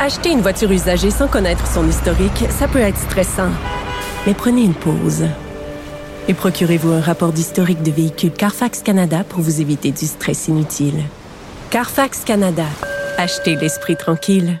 Acheter une voiture usagée sans connaître son historique, ça peut être stressant. Mais prenez une pause. Et procurez-vous un rapport d'historique de véhicule Carfax Canada pour vous éviter du stress inutile. Carfax Canada. Achetez l'esprit tranquille.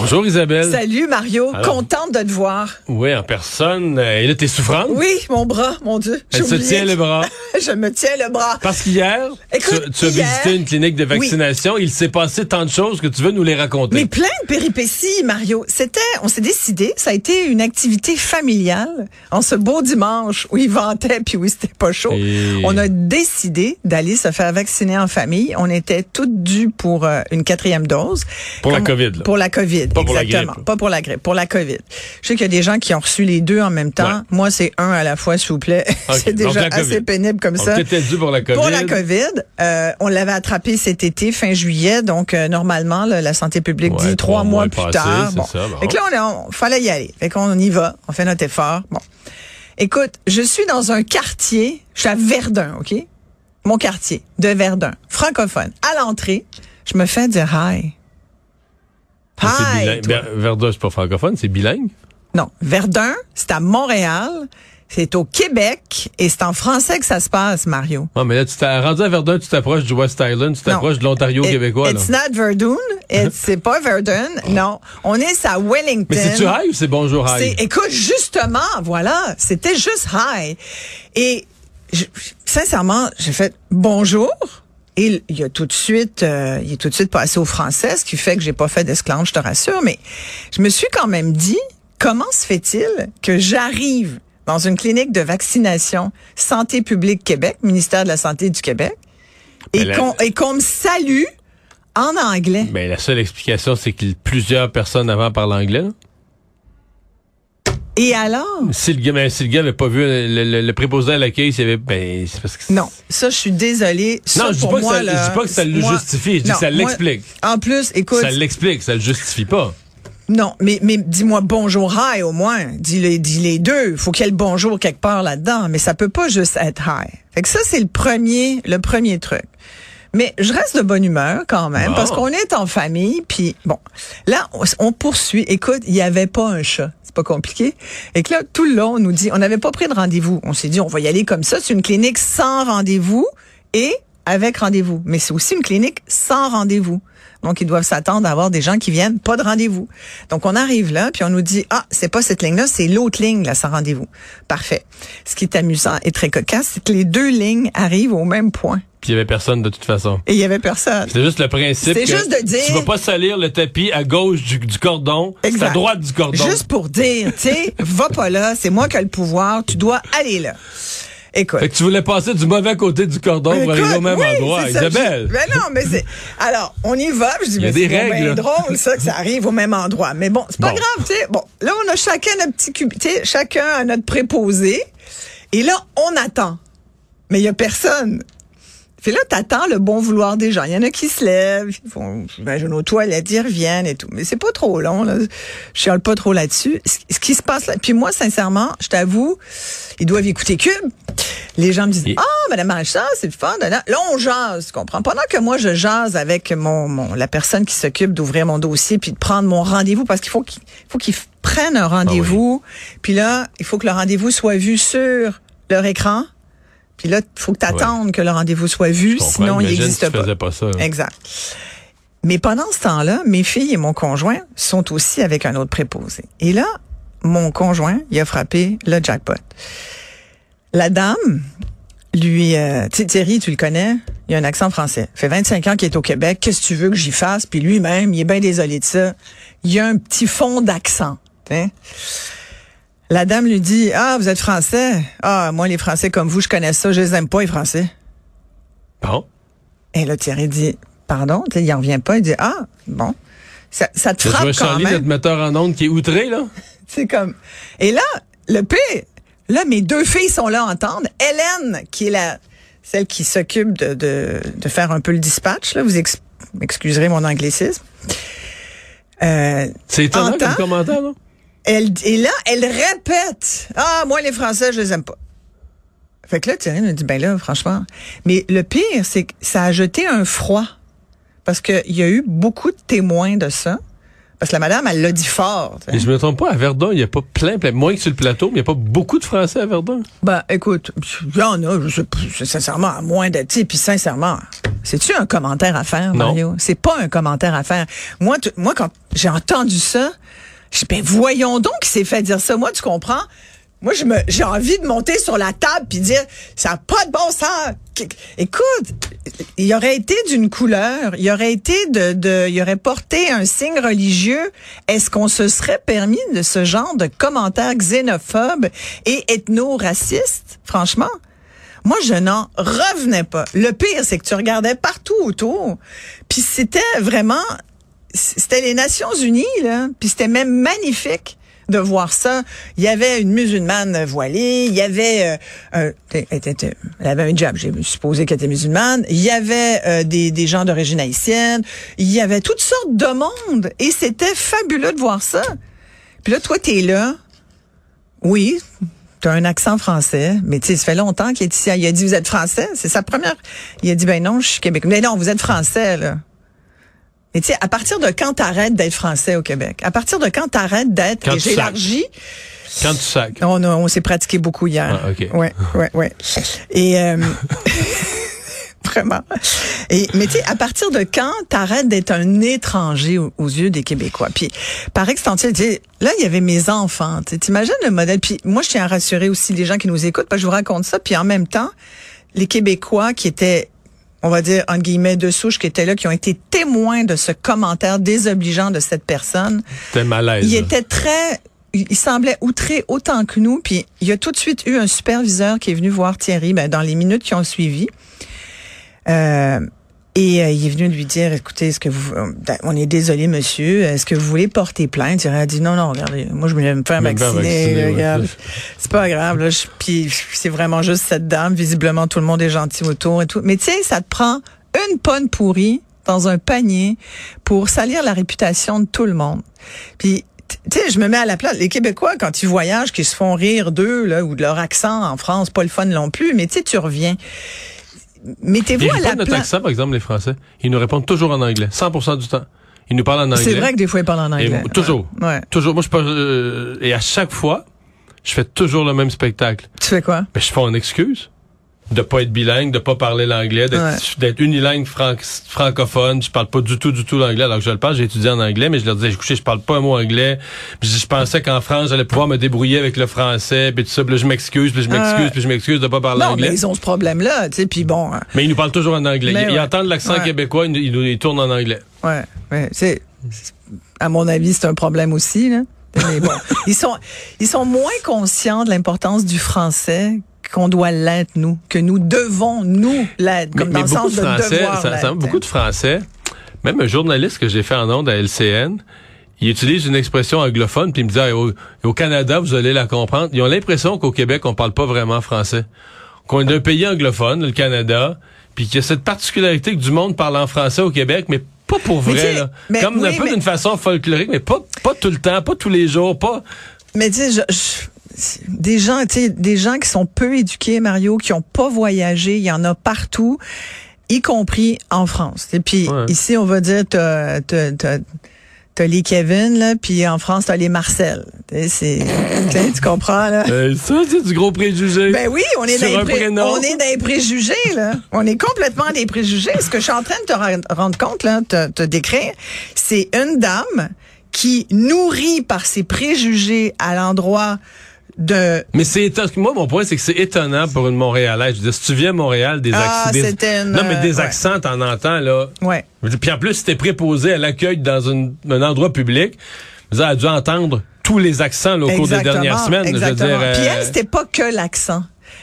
Bonjour Isabelle. Salut Mario, Alors. contente de te voir. Oui, en personne. Et là, t'es souffrante? Oui, mon bras, mon Dieu. Elle se oublié. tient le bras. Je me tiens le bras. Parce qu'hier, Écoute, tu, tu as visité une clinique de vaccination. Il s'est passé tant de choses que tu veux nous les raconter. Mais plein de péripéties, Mario. C'était, on s'est décidé, ça a été une activité familiale en ce beau dimanche où il ventait puis où c'était pas chaud. Et- On a décidé d'aller se faire vacciner en famille. On était toutes dues pour euh, une quatrième dose. Pour la COVID, là. Pour la COVID, Pas pour la exactement. grippe. Pas pour la grippe, pour la COVID. Je sais qu'il y a des gens qui ont reçu les deux en même temps. Ouais. Moi, c'est un à la fois, s'il vous plaît. C'est déjà assez pénible comme Donc, ça. t'étais dû pour la COVID. Pour la COVID, euh, on l'avait attrapé cet été, fin juillet, donc euh, normalement, là, la santé publique Ouais, dit trois mois mois plus tard. Bon. ça, bon. Fait que là, on, on fallait y aller. Fait qu'on y va, on fait notre effort. Bon. Écoute, je suis dans un quartier, je suis à Verdun, OK? Mon quartier de Verdun, francophone. À l'entrée, je me fais dire hi. C'est Hi, Verdun, c'est pas francophone, c'est bilingue? Non, Verdun, c'est à Montréal, c'est au Québec et c'est en français que ça se passe, Mario. Ah, mais là, tu t'es rendu à Verdun, tu t'approches du West Island, tu t'approches de l'Ontario québécois, là. It's not Verdun. It's- C'est pas Verdun. Non. On est à Wellington. Mais c'est-tu high ou c'est bonjour high? C'est- Écoute, justement, voilà. C'était juste high. Et je- sincèrement, j'ai fait bonjour. Et il a tout de suite, euh, il est tout de suite passé au français, ce qui fait que j'ai pas fait d'esclandre, je te rassure. Mais je me suis quand même dit, comment se fait-il que j'arrive dans une clinique de vaccination Santé publique Québec, ministère de la Santé du Québec, et Mais la- qu'on me salue en anglais? Ben, la seule explication, c'est que plusieurs personnes avant parlent anglais. là. Et alors? Si le gars, ben, si le gars n'avait pas vu le, le- le préposé à l'accueil, ben, c'est parce que. Non, ça, je suis désolée. Ça, Non, je dis pour pas que moi, ça- je là, dis pas que ça le moi- justifie, je dis Non, que ça l'explique. En plus, écoute, Ça l'explique, ça le justifie pas. non, mais, mais dis-moi bonjour, hi au moins. Dis les, dis les deux. Faut qu'il y ait le bonjour quelque part là-dedans, mais ça peut pas juste être hi. Fait que ça, c'est le premier, le premier truc. Mais je reste de bonne humeur quand même Bon. parce qu'on est en famille. Puis bon, là on, on poursuit. Écoute, il y avait pas un chat, c'est pas compliqué. Et que là tout le long on nous dit, on n'avait pas pris de rendez-vous. On s'est dit on va y aller comme ça. C'est une clinique sans rendez-vous et avec rendez-vous. Mais c'est aussi une clinique sans rendez-vous. Donc, ils doivent s'attendre à avoir des gens qui viennent pas de rendez-vous. Donc, on arrive là, puis on nous dit, ah, c'est pas cette ligne-là, c'est l'autre ligne, là, sans rendez-vous. Parfait. Ce qui est amusant et très cocasse, c'est que les deux lignes arrivent au même point. Puis il y avait personne de toute façon. Et il y avait personne. C'est juste le principe. C'est juste de dire- Tu vas pas salir le tapis à gauche du, du cordon, c'est à droite du cordon. Juste pour dire, tu sais, va pas là, c'est moi qui ai le pouvoir, tu dois aller là. Écoute. Fait que tu voulais passer du mauvais côté du cordon pour arriver au même oui, endroit. Isabelle. Je- Ben non, mais c'est. Alors, on y va. Je dis, Il y a mais des règles, bien drôle, ça, que ça arrive au même endroit. Mais bon, c'est pas Bon. grave, tu sais. Bon, là, on a chacun notre petit cube, tu sais, chacun a notre préposé. Et là, on attend. Mais il y a personne. Puis là, t'attends le bon vouloir des gens. Il y en a qui se lèvent, ils font, j'imagine aux toilettes, ils reviennent et tout. Mais c'est pas trop long, là. Je chiale pas trop là-dessus. Ce qui se passe là. Puis moi, sincèrement, je t'avoue, ils doivent écouter Cube. Les gens me disent, ah, madame Maréchal, c'est le fun. Là, on jase, tu comprends? Pendant que moi, je jase avec mon, mon la personne qui s'occupe d'ouvrir mon dossier puis de prendre mon rendez-vous parce qu'il faut qu'il faut qu'ils prennent un rendez-vous. Puis là, il faut que le rendez-vous soit vu sur leur écran. Puis là, il faut que tu attendes que le rendez-vous soit vu, sinon il n'existe si pas. faisais pas ça. là. Exact. Mais pendant ce temps-là, mes filles et mon conjoint sont aussi avec un autre préposé. Et là, mon conjoint, il a frappé le jackpot. La dame lui, euh, Thierry, tu le connais, il a un accent français. fait 25 ans qu'il est au Québec. Qu'est-ce que tu veux que j'y fasse? Puis lui-même, il est bien désolé de ça. Il a un petit fond d'accent. hein. La dame lui dit, ah, vous êtes français? Ah, moi, les Français comme vous, je connais ça, je les aime pas, les Français. Bon. Et là, Thierry dit, pardon, il en revient pas. Il dit, ah, bon. Ça, ça te frappe vois quand Charlie, même. notre metteur en ondes, qui est outré, là? C'est comme. Et là, le pire, là, mes deux filles sont là à entendre. Hélène, qui est la celle qui s'occupe de, de, de faire un peu le dispatch, là, vous ex- m'excuserez mon anglicisme. Euh, C'est étonnant comme commentaire, non? Elle, et là, elle répète Ah, moi, les Français, je les aime pas. Fait que là, Thierry me dit Ben là, franchement. Mais le pire, c'est que ça a jeté un froid. Parce qu'il y a eu beaucoup de témoins de ça. Parce que la madame, elle l'a dit fort. Et je me trompe pas, à Verdun, il n'y a pas plein, plein, moins que sur le plateau, mais il n'y a pas beaucoup de Français à Verdun. Ben, écoute, il y en a, je c'est sincèrement, à moins de, tu puis sincèrement, c'est-tu un commentaire à faire. Mario? C'est pas un commentaire à faire. Moi, tu- moi, quand j'ai entendu ça, je ben, voyons donc qui s'est fait dire ça. Moi, tu comprends? Moi, je me, j'ai envie de monter sur la table puis dire, ça n'a pas de bon sens. Écoute, il aurait été d'une couleur, il aurait été de, de, il aurait porté un signe religieux. Est-ce qu'on se serait permis de ce genre de commentaires xénophobes et ethno-racistes? Franchement. Moi, je n'en revenais pas. Le pire, c'est que tu regardais partout autour. Puis c'était vraiment, c'était les Nations Unies, là. Puis c'était même magnifique de voir ça. Il y avait une musulmane voilée, il y avait, euh, un- elle, avait un job, j'ai supposé qu'elle était musulmane. Il y avait euh, des, des gens d'origine haïtienne. Il y avait toutes sortes de monde. Et c'était fabuleux de voir ça. Puis là, toi, t'es là. Oui, T'as un accent français, mais tu sais, ça fait longtemps qu'il est ici. Il a dit, vous êtes français? C'est sa première. Il a dit, ben non, je suis québécois. Mais non, vous êtes français, là. Mais tu sais, à partir de quand t'arrêtes d'être français au Québec? À partir de quand t'arrêtes d'être, Quand j'élargis, Quand tu sacs. on, a- on s'est pratiqué beaucoup hier. Ah, OK. Ouais, ouais, ouais. Et euh, vraiment. Et mais tu sais, à partir de quand t'arrêtes d'être un étranger aux, aux yeux des Québécois? Puis par extension, tu sais, là il y avait mes enfants. T'imagines le modèle? Puis moi, je tiens à rassurer aussi les gens qui nous écoutent, parce que je vous raconte ça. Puis en même temps, les Québécois qui étaient on va dire, entre guillemets, de souche qui étaient là, qui ont été témoins de ce commentaire désobligeant de cette personne. C'était malaise. Il était très, il il semblait outré autant que nous. Puis il y a tout de suite eu un superviseur qui est venu voir Thierry ben, dans les minutes qui ont suivi. Euh, et euh, il est venu lui dire, écoutez, est-ce que vous, euh, ben, on est désolé, monsieur, est-ce que vous voulez porter plainte? Il a dit, non, non, regardez, moi, je voulais me faire Je vais me faire vacciner, vacciner, ouais. regarde. C'est pas grave, là. je- Puis c'est vraiment juste cette dame. Visiblement, tout le monde est gentil autour et tout. Mais tu sais, ça te prend une ponne pourrie dans un panier pour salir la réputation de tout le monde. Puis tu sais, je me mets à la place. Les Québécois, quand ils voyagent, qui se font rire d'eux, là, ou de leur accent en France, pas le fun non plus, mais tu sais, tu reviens. Mettez-vous à la répondent notre place. accent, par exemple, les Français. Ils nous répondent toujours en anglais. 100 du temps. Ils nous parlent en anglais. C'est vrai que des fois, ils parlent en anglais. toujours. Ouais. Toujours. Moi, je parle, euh, et à chaque fois, je fais toujours le même spectacle. Tu fais quoi? Mais je fais une excuse de pas être bilingue, de pas parler l'anglais, d'être Ouais. unilingue franc- francophone. Je parle pas du tout, du tout l'anglais. Alors que je le parle, j'ai étudié en anglais, mais je leur disais, écoutez, je parle pas un mot anglais. Puis je, je pensais qu'en France, j'allais pouvoir me débrouiller avec le français, puis tout ça. Puis là, je m'excuse, puis je m'excuse, Ouais. puis je m'excuse de pas parler Non, mais ils ont ce problème-là, tu sais, puis bon, hein. Mais ils nous parlent toujours en anglais. Mais ils, entendent l'accent Ouais. québécois, ils, ils tournent en anglais. ouais, ouais, c'est, à mon avis, c'est un problème aussi, là. Mais bon, ils sont, ils sont moins conscients de l'importance du français qu'on doit l'être, nous, que nous devons, nous, l'être, comme dans le beaucoup sens de Français, devoir ça- ça- l'être. beaucoup de Français, même un journaliste que j'ai fait en ondes à LCN, il utilise une expression anglophone, puis il me dit, Ah, au, au Canada, vous allez la comprendre. Ils ont l'impression qu'au Québec, on parle pas vraiment français. Qu'on est un pays anglophone, le Canada, puis qu'il y a cette particularité que du monde parle en français au Québec, mais pas pour Mais vrai. là. mais Comme un peu mais- d'une façon folklorique, mais pas, pas tout le temps, pas tous les jours, pas... Mais tu sais, je- je- des gens, tu sais, des gens qui sont peu éduqués, Mario, qui ont pas voyagé, il y en a partout, y compris en France. Et puis Ouais. ici, on va dire, t'as, t'as, t'as, t'as les Kevin là, puis en France, t'as les Marcel. C'est, tu comprends là? Euh, ça, c'est du gros préjugé. Ben oui, on est, dans pré- on est dans les préjugés, là. On est complètement des préjugés. Ce que je suis en train de te rendre compte, là, te, te décrire, c'est une dame qui, nourrie par ses préjugés à l'endroit de Mais c'est étonnant. Moi, mon point, c'est que c'est étonnant pour une Montréalaise. Je veux dire, si tu viens à Montréal, des Ah, accents. des- c'était une, Non, mais des euh, ouais. accents, t'en entends, là. ouais. Puis en plus, si t'es préposé à l'accueil dans une- un endroit public, vous avez dû entendre tous les accents là, au cours des Exactement, dernières semaines. Je veux Exactement. dire, euh, Puis elle, c'était pas que l'accent.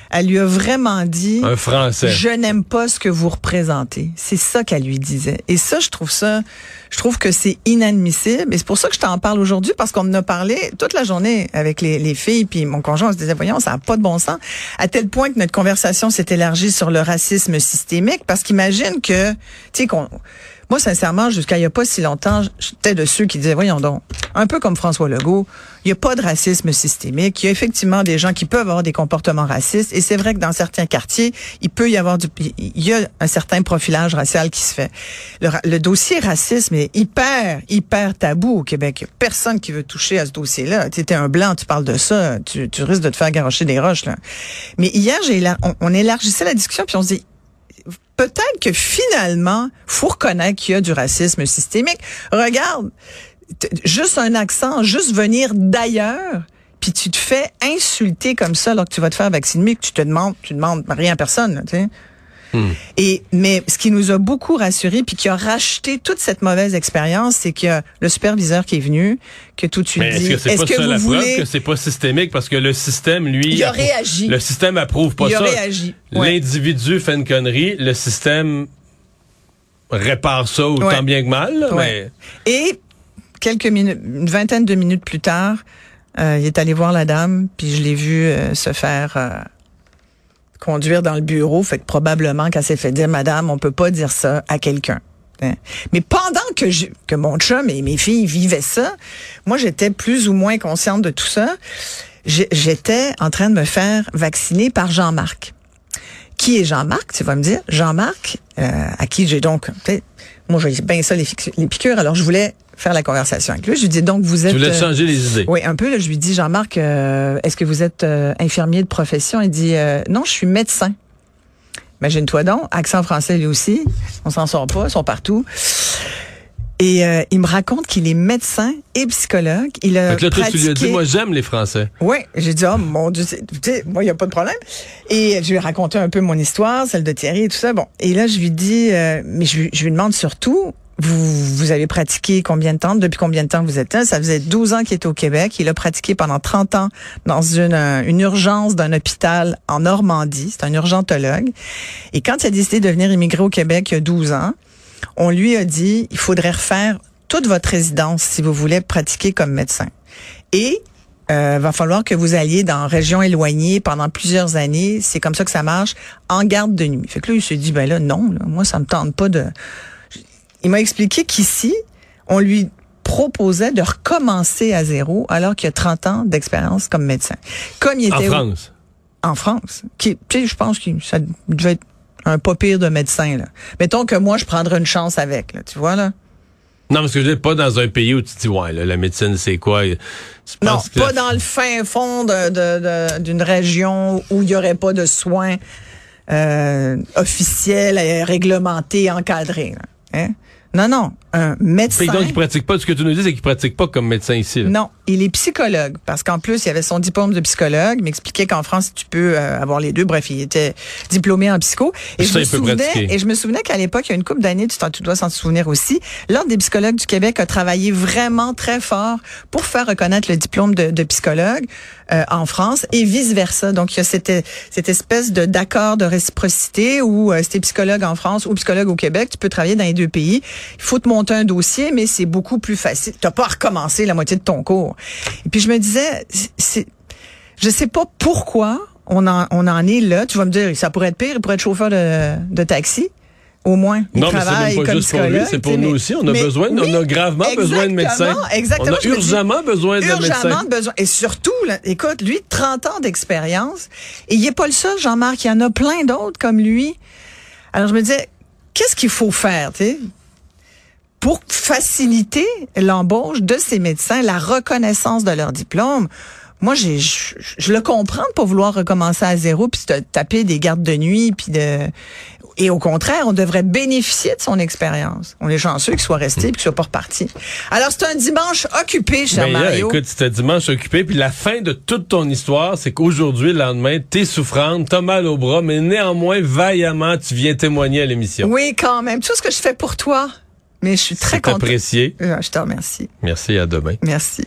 Elle lui a vraiment dit un français. Je n'aime pas ce que vous représentez. C'est ça qu'elle lui disait. Et ça, je trouve ça, je trouve que c'est inadmissible. Et c'est pour ça que je t'en parle aujourd'hui, parce qu'on en a parlé toute la journée avec les, les filles, puis mon conjoint on se disait, voyons, ça n'a pas de bon sens. À tel point que notre conversation s'est élargie sur le racisme systémique, parce qu'imagine que, tu sais, qu'on... Moi, sincèrement, jusqu'à il n'y a pas si longtemps, j'étais de ceux qui disaient, voyons donc, un peu comme François Legault, il n'y a pas de racisme systémique. Il y a effectivement des gens qui peuvent avoir des comportements racistes. Et c'est vrai que dans certains quartiers, il peut y avoir du, il y a un certain profilage racial qui se fait. Le, dossier racisme est hyper, hyper tabou au Québec. A personne qui veut toucher à ce dossier-là. Tu étais un blanc, tu parles de ça, tu, risques de te faire garocher des roches, là. Mais hier, j'ai, on, on élargissait la discussion puis on se dit, peut-être que finalement, faut reconnaître qu'il y a du racisme systémique. Regarde, juste un accent, juste venir d'ailleurs, puis tu te fais insulter comme ça alors que tu vas te faire vacciner, que tu te demandes, tu demandes rien à personne, tu sais. Et mais ce qui nous a beaucoup rassuré puis qui a racheté toute cette mauvaise expérience, c'est que le superviseur qui est venu, que tout de suite Mais est-ce dit, que c'est pas ça vous la voulez preuve que c'est pas systémique? Parce que le système, lui, Il a approuve- réagi. Le système approuve pas Il a ça. réagi. Ouais. L'individu fait une connerie, le système répare ça autant Ouais. bien que mal. là, Ouais. Et quelques minutes, une vingtaine de minutes plus tard, euh, il est allé voir la dame, puis je l'ai vu euh, se faire euh, conduire dans le bureau. Fait que probablement qu'elle s'est fait dire, Madame, on peut pas dire ça à quelqu'un. Hein? Mais pendant que, je, que mon chum et mes filles vivaient ça, moi j'étais plus ou moins consciente de tout ça. J'étais en train de me faire vacciner par Jean-Marc. Qui est Jean-Marc, tu vas me dire? Jean-Marc, euh, à qui j'ai donc... Moi, j'ai bien ça, les, les piqûres, alors je voulais faire la conversation avec lui. Je lui dis, donc, vous êtes... Tu voulais euh, changer les idées? oui, un peu. Là, je lui dis, Jean-Marc, euh, est-ce que vous êtes euh, infirmier de profession? Il dit, euh, non, je suis médecin. Imagine-toi donc, accent français lui aussi. On s'en sort pas, ils sont partout. Et euh, il me raconte qu'il est médecin et psychologue. Il a que là, toi, tu lui as dit, pratiqué- moi, j'aime les Français. oui, j'ai dit, oh mon Dieu, tu sais, moi, il n'y a pas de problème. Et je lui ai raconté un peu mon histoire, celle de Thierry et tout ça. Bon, et là, je lui dis, euh, mais je, je lui demande surtout, vous, vous avez pratiqué combien de temps? Depuis combien de temps vous êtes là? Ça faisait 12 ans qu'il était au Québec. Il a pratiqué pendant 30 ans dans une, euh, une urgence d'un hôpital en Normandie. C'est un urgentologue. Et quand il a décidé de venir immigrer au Québec il y a 12 ans, on lui a dit, il faudrait refaire toute votre résidence si vous voulez pratiquer comme médecin. Et euh, va falloir que vous alliez dans région éloignée pendant plusieurs années. C'est comme ça que ça marche en garde de nuit. Fait que là, il s'est dit, ben là, non, là, moi, ça me tente pas de. Il m'a expliqué qu'ici, on lui proposait de recommencer à zéro alors qu'il a 30 ans d'expérience comme médecin. Comme il En était au- France? en France, qui, tu sais, je pense que ça devait être un pas pire de médecin. Là. Mettons que moi, je prendrais une chance avec, là, tu vois là. Non, parce que je dis pas dans un pays où tu te dis, ouais, là, la médecine, c'est quoi? Tu Non, que pas la- dans le fin fond de- de- de- d'une région où il y aurait pas de soins euh, officiels, réglementés, encadrés. là. Hein? Non, non, un médecin. Que donc, il pratique pas, ce que tu nous dis, c'est qu'il pratique pas comme médecin ici. là. Non, il est psychologue parce qu'en plus, il avait son diplôme de psychologue, il m'expliquait qu'en France, tu peux euh, avoir les deux. Bref, il était diplômé en psycho. Et Ça, je me il peut souvenais, pratiquer. et je me souvenais qu'à l'époque, il y a une couple d'années, tu, dois s'en souvenir aussi, l'Ordre des psychologues du Québec a travaillé vraiment très fort pour faire reconnaître le diplôme de, de psychologue euh, en France et vice versa. Donc, il y a cette, cette espèce de d'accord de réciprocité où euh, si t'es psychologue en France ou psychologue au Québec, tu peux travailler dans les deux pays. Il faut te monter un dossier, mais c'est beaucoup plus facile. T'as pas à recommencer la moitié de ton cours. Et puis je me disais, c'est- je sais pas pourquoi on en, on en est là. Tu vas me dire, ça pourrait être pire, il pourrait être chauffeur de, de taxi. Au moins, Non, mais c'est même pas juste pour lui, c'est pour nous aussi. On a mais besoin, oui, on a gravement besoin de médecins. exactement. On a dis, urgemment besoin de médecins. besoin. Et surtout, là, écoute, lui, 30 ans d'expérience. Et il n'est pas le seul, Jean-Marc. Il y en a plein d'autres comme lui. Alors, je me disais, qu'est-ce qu'il faut faire, tu sais? Pour faciliter l'embauche de ces médecins, la reconnaissance de leur diplôme, moi, j'ai, je, je le comprends de pas vouloir recommencer à zéro puis de taper des gardes de nuit puis de Et au contraire, on devrait bénéficier de son expérience. On est chanceux qu'il soit resté et qu'il soit pas reparti. Alors, c'est un dimanche occupé, cher Ben là, Mario. écoute, c'était dimanche occupé, puis la fin de toute ton histoire, c'est qu'aujourd'hui, le lendemain, t'es souffrante, t'as mal au bras, mais néanmoins, vaillamment, tu viens témoigner à l'émission. oui, quand même. Tout ce que je fais pour toi. Mais je suis très C'est contente. apprécié. Je te remercie. Merci, à demain. Merci.